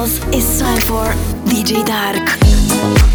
girls, it's time for DJ Dark.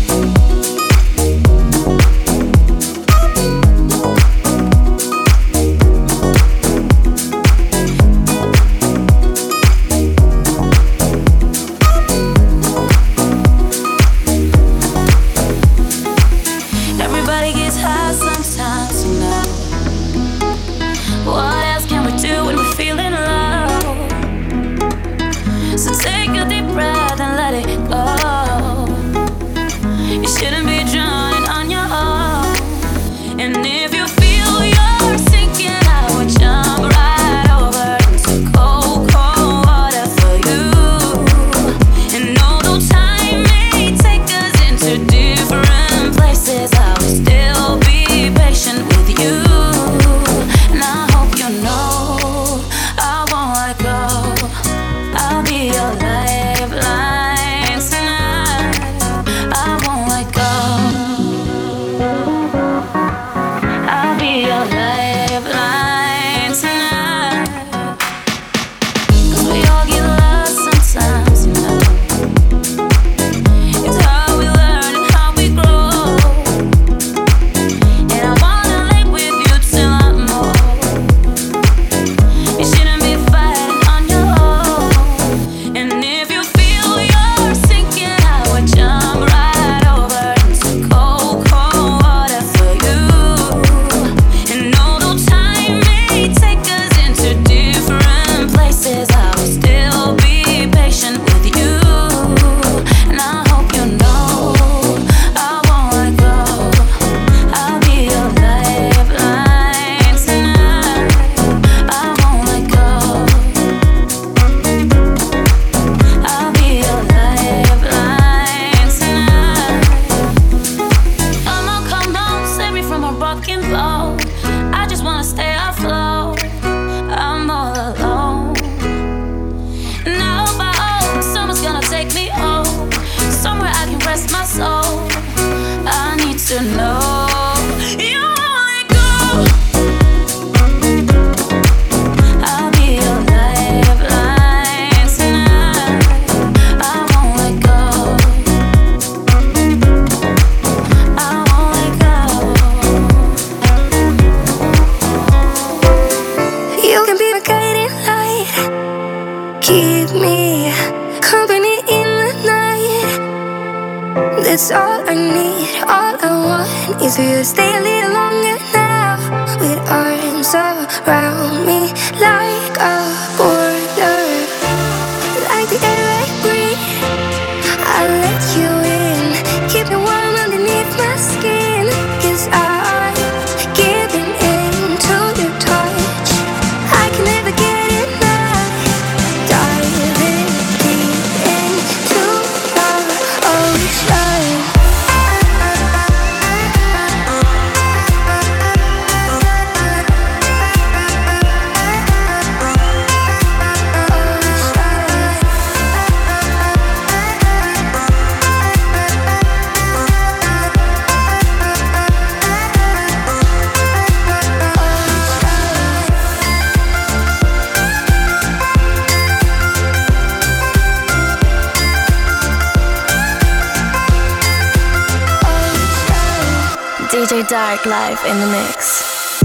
Dark Life in the mix.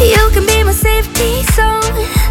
You can be my safety zone.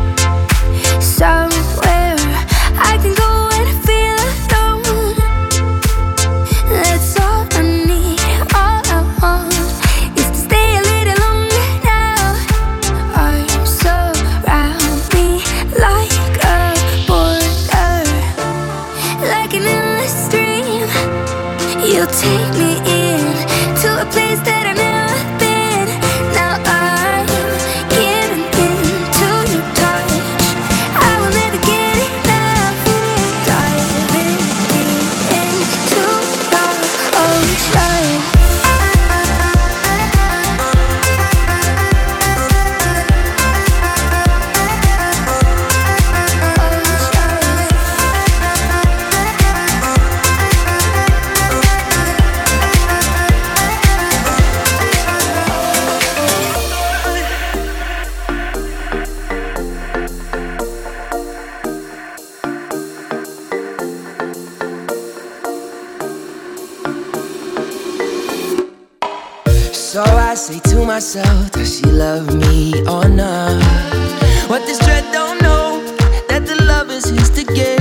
Myself, does she love me or not? What this dread don't know, that the love is his to give.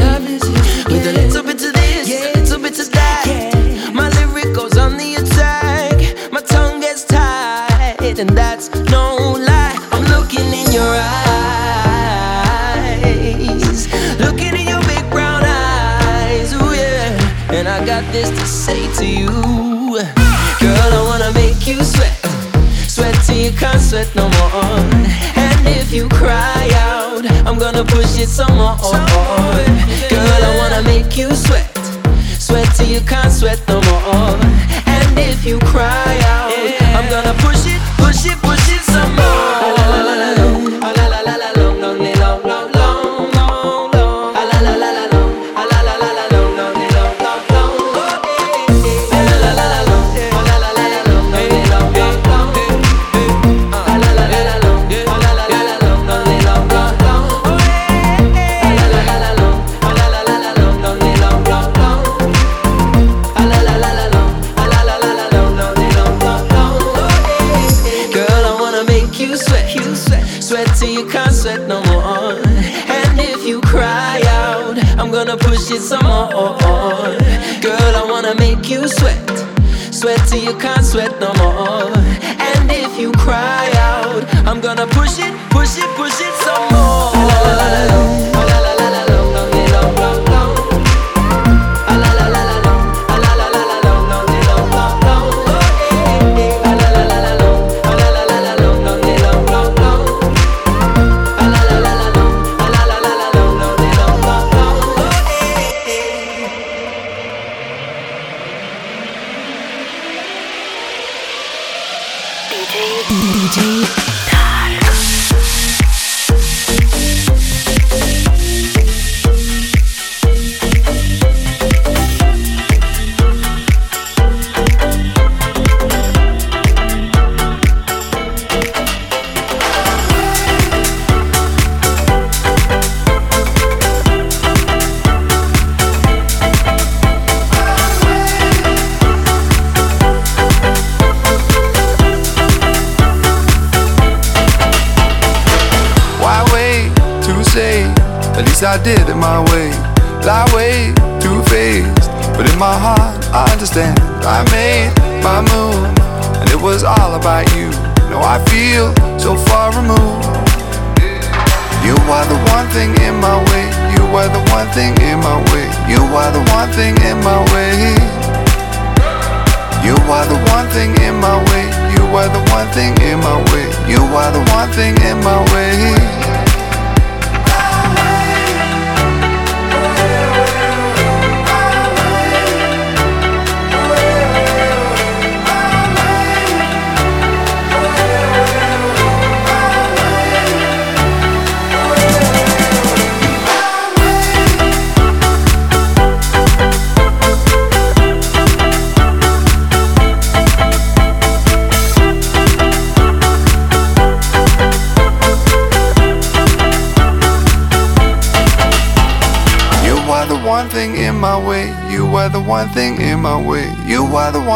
With a little bit of this, a little bit of that. Yeah. My lyric goes on the attack. My tongue gets tied, and that's no lie. I'm looking in your eyes, looking in your big brown eyes. Ooh yeah, and I got this to say to you, girl. I wanna make you sweat, sweat till you can't sweat no more. And if you cry out, I'm gonna push it some more. Girl, I wanna make you sweat, sweat till you can't sweat no more. And if you cry out, I'm gonna push can't sweat no more.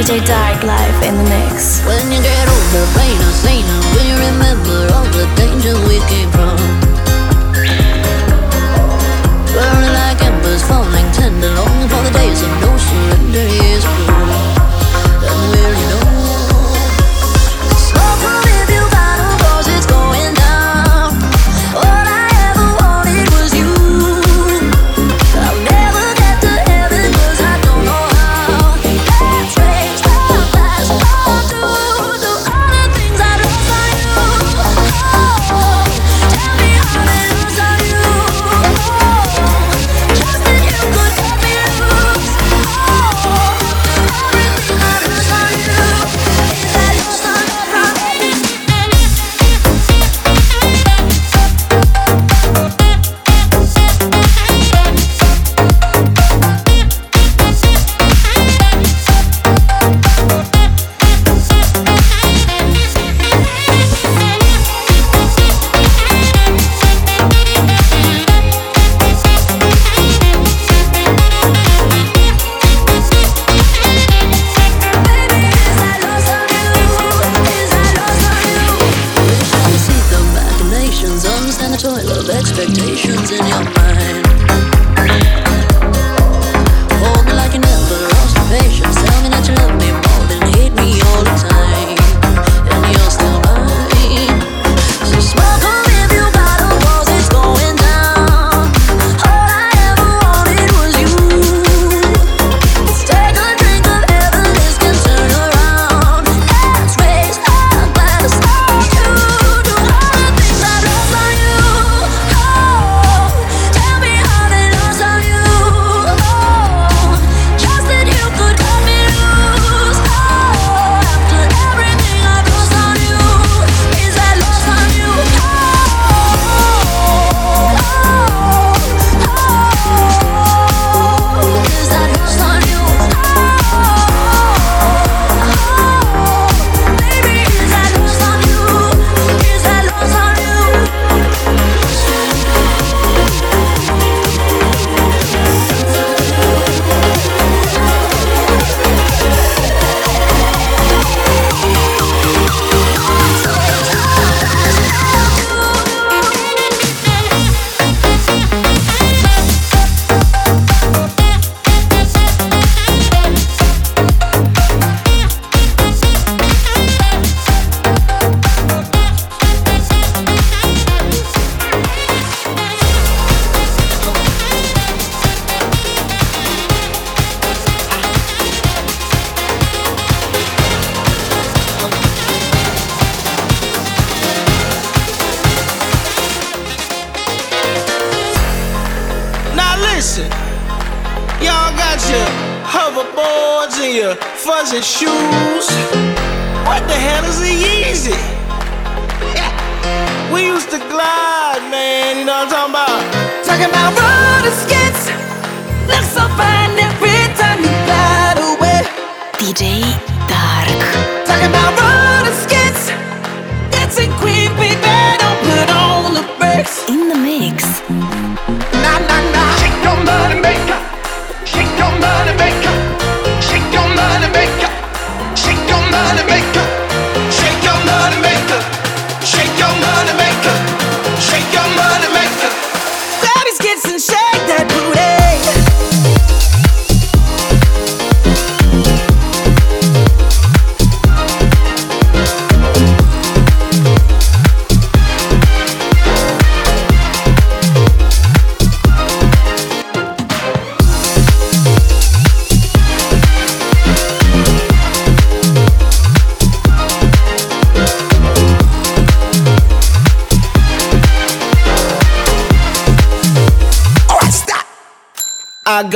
DJ Dark Life in the mix. When you get older, pain or saner, will you remember all the danger we came from? Burning like embers, falling tender, longing for the days of no surrender. Yeah.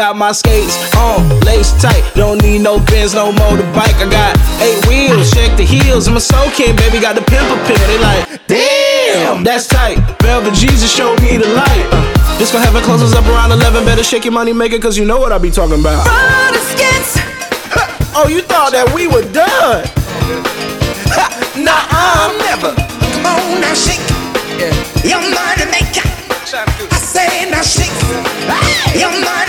Got my skates on, lace tight. Don't need no Benz, no motorbike. I got eight wheels, check the heels. I'm a soul king, baby, got the pimple pill. They like, damn, that's tight. Velvet Jesus showed me the light. Uh, this gonna have it closes up around 11. Better shake your money maker, cause you know what I be talking about. Oh, you thought that we were done? nah, I'm never. Come on now, shake. Your money maker. I say now shake. Your money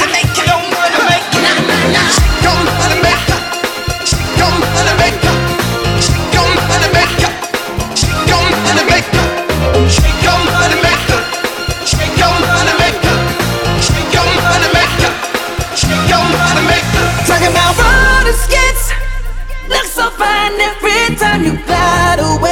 Fine every time you glide away.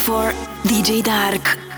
For DJ Dark.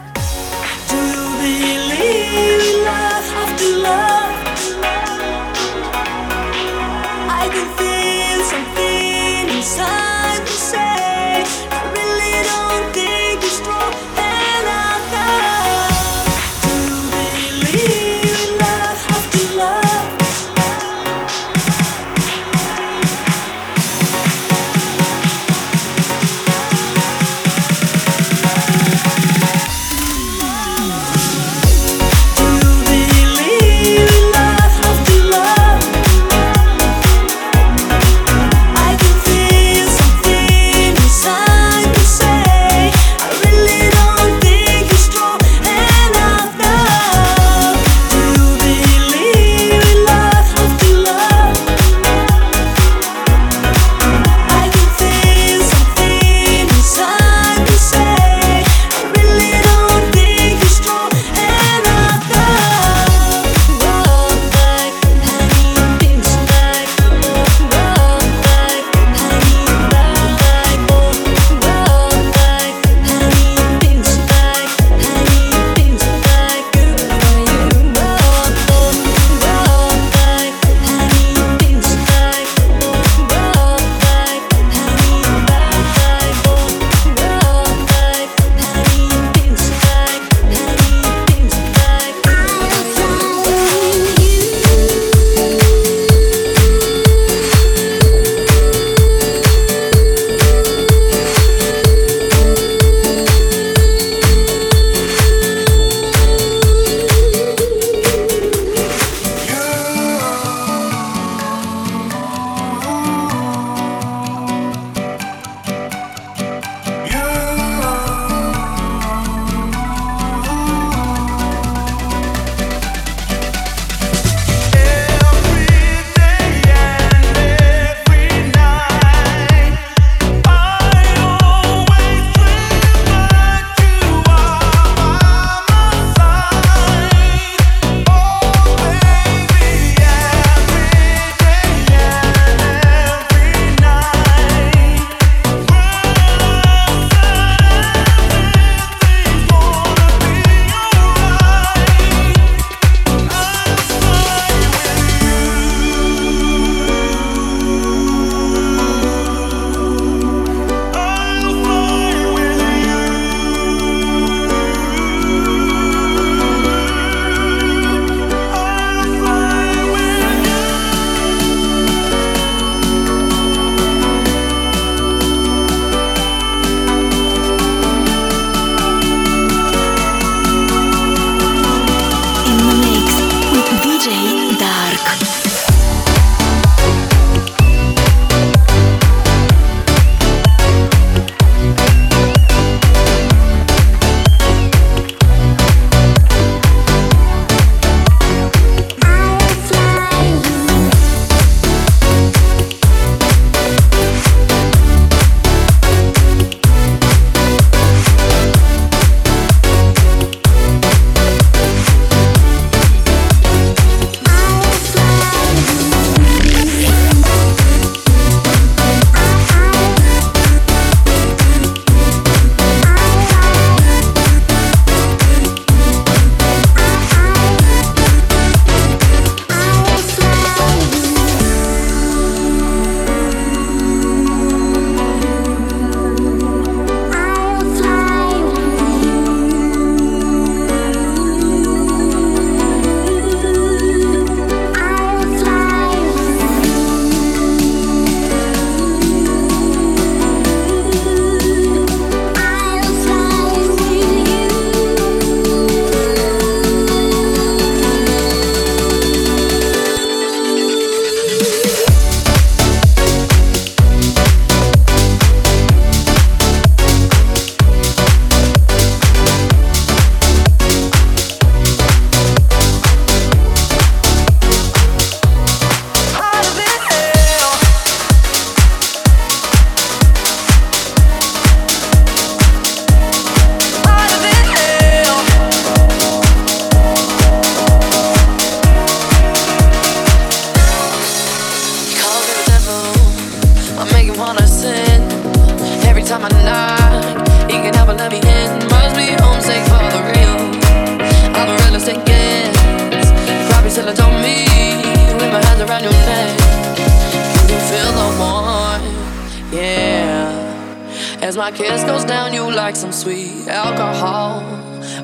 As my kiss goes down, you like some sweet alcohol.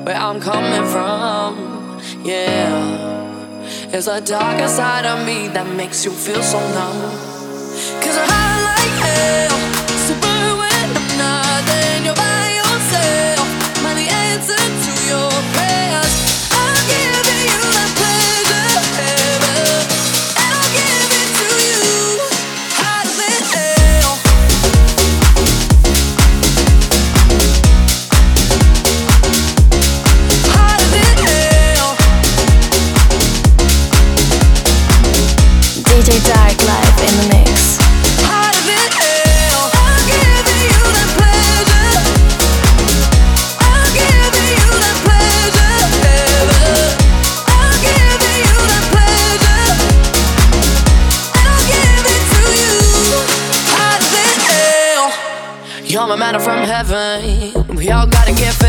Where I'm coming from, yeah. It's the darker side of me that makes you feel so numb. Cause I like hell. We all gotta get fit.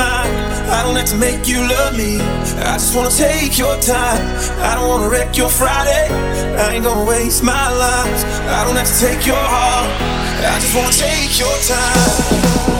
mind. I don't have to make you love me. I just wanna take your time. I don't wanna wreck your Friday. I ain't gonna waste my life. I don't have to take your heart. I just wanna take your time.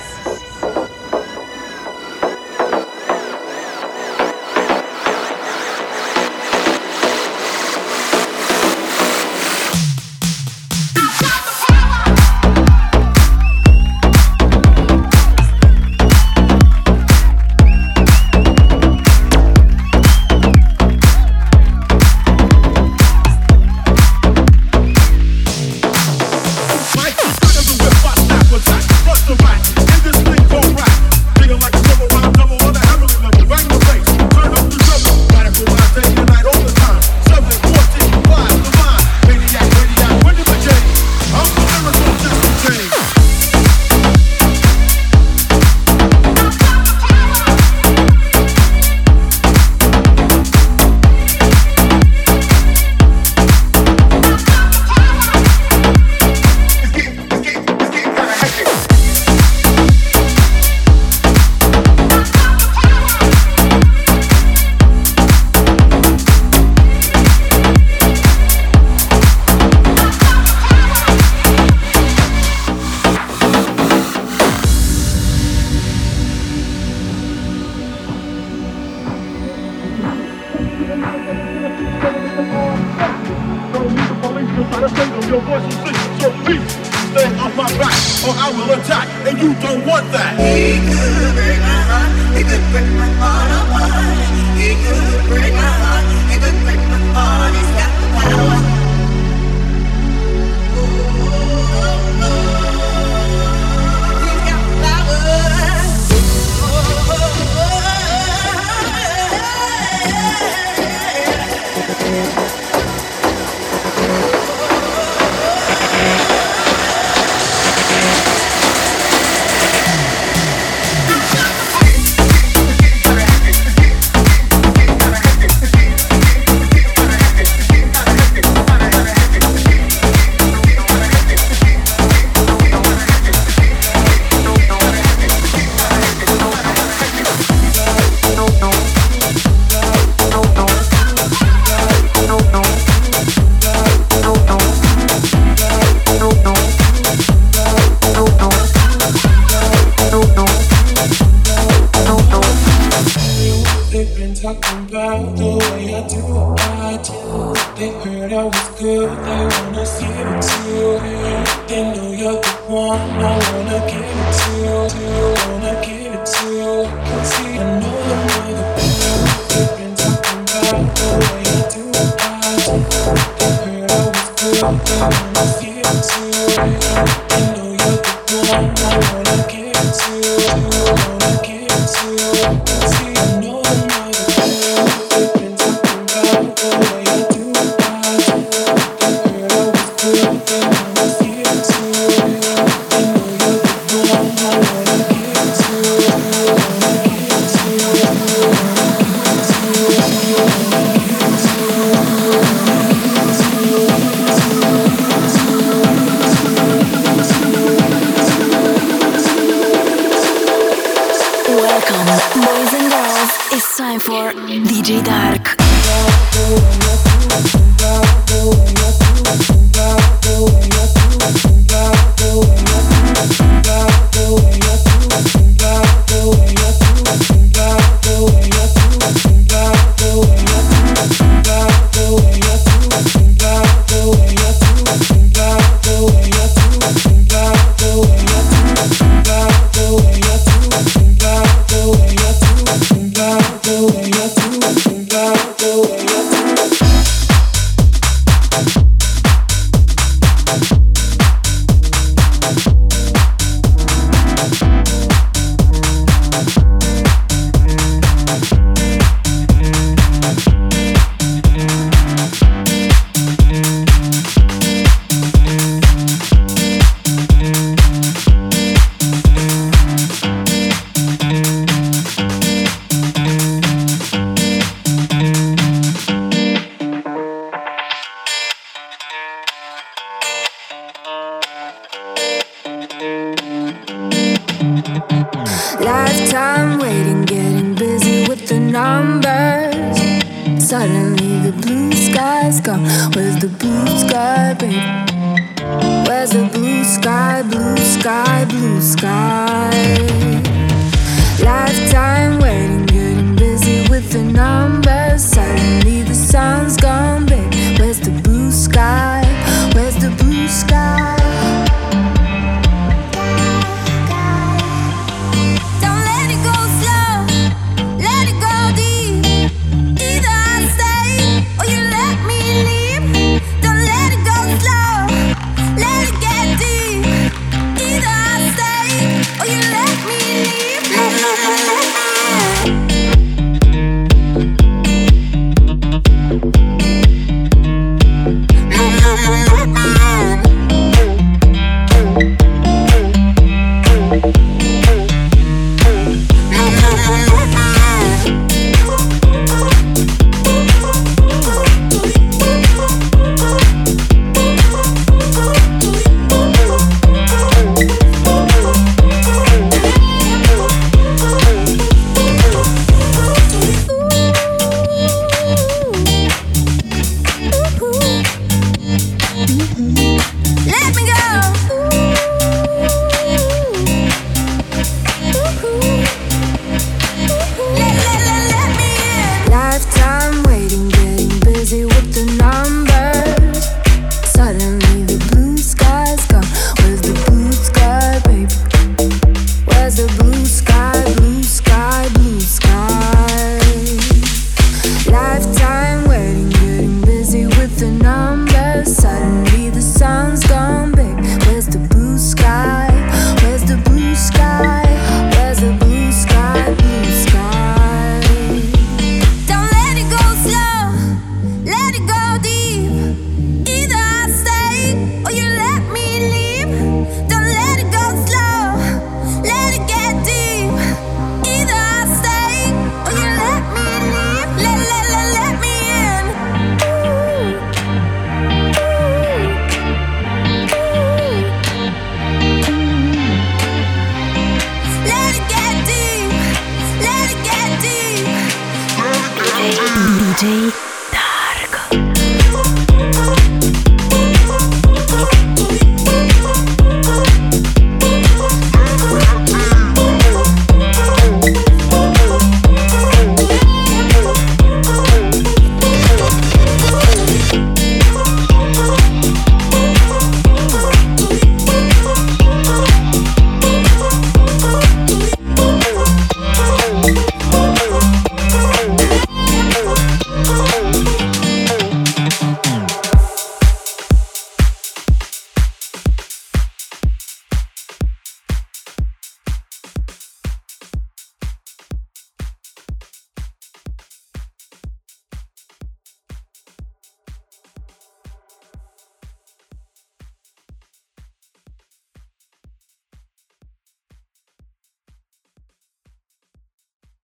Everything New York you one I wanna give it to you.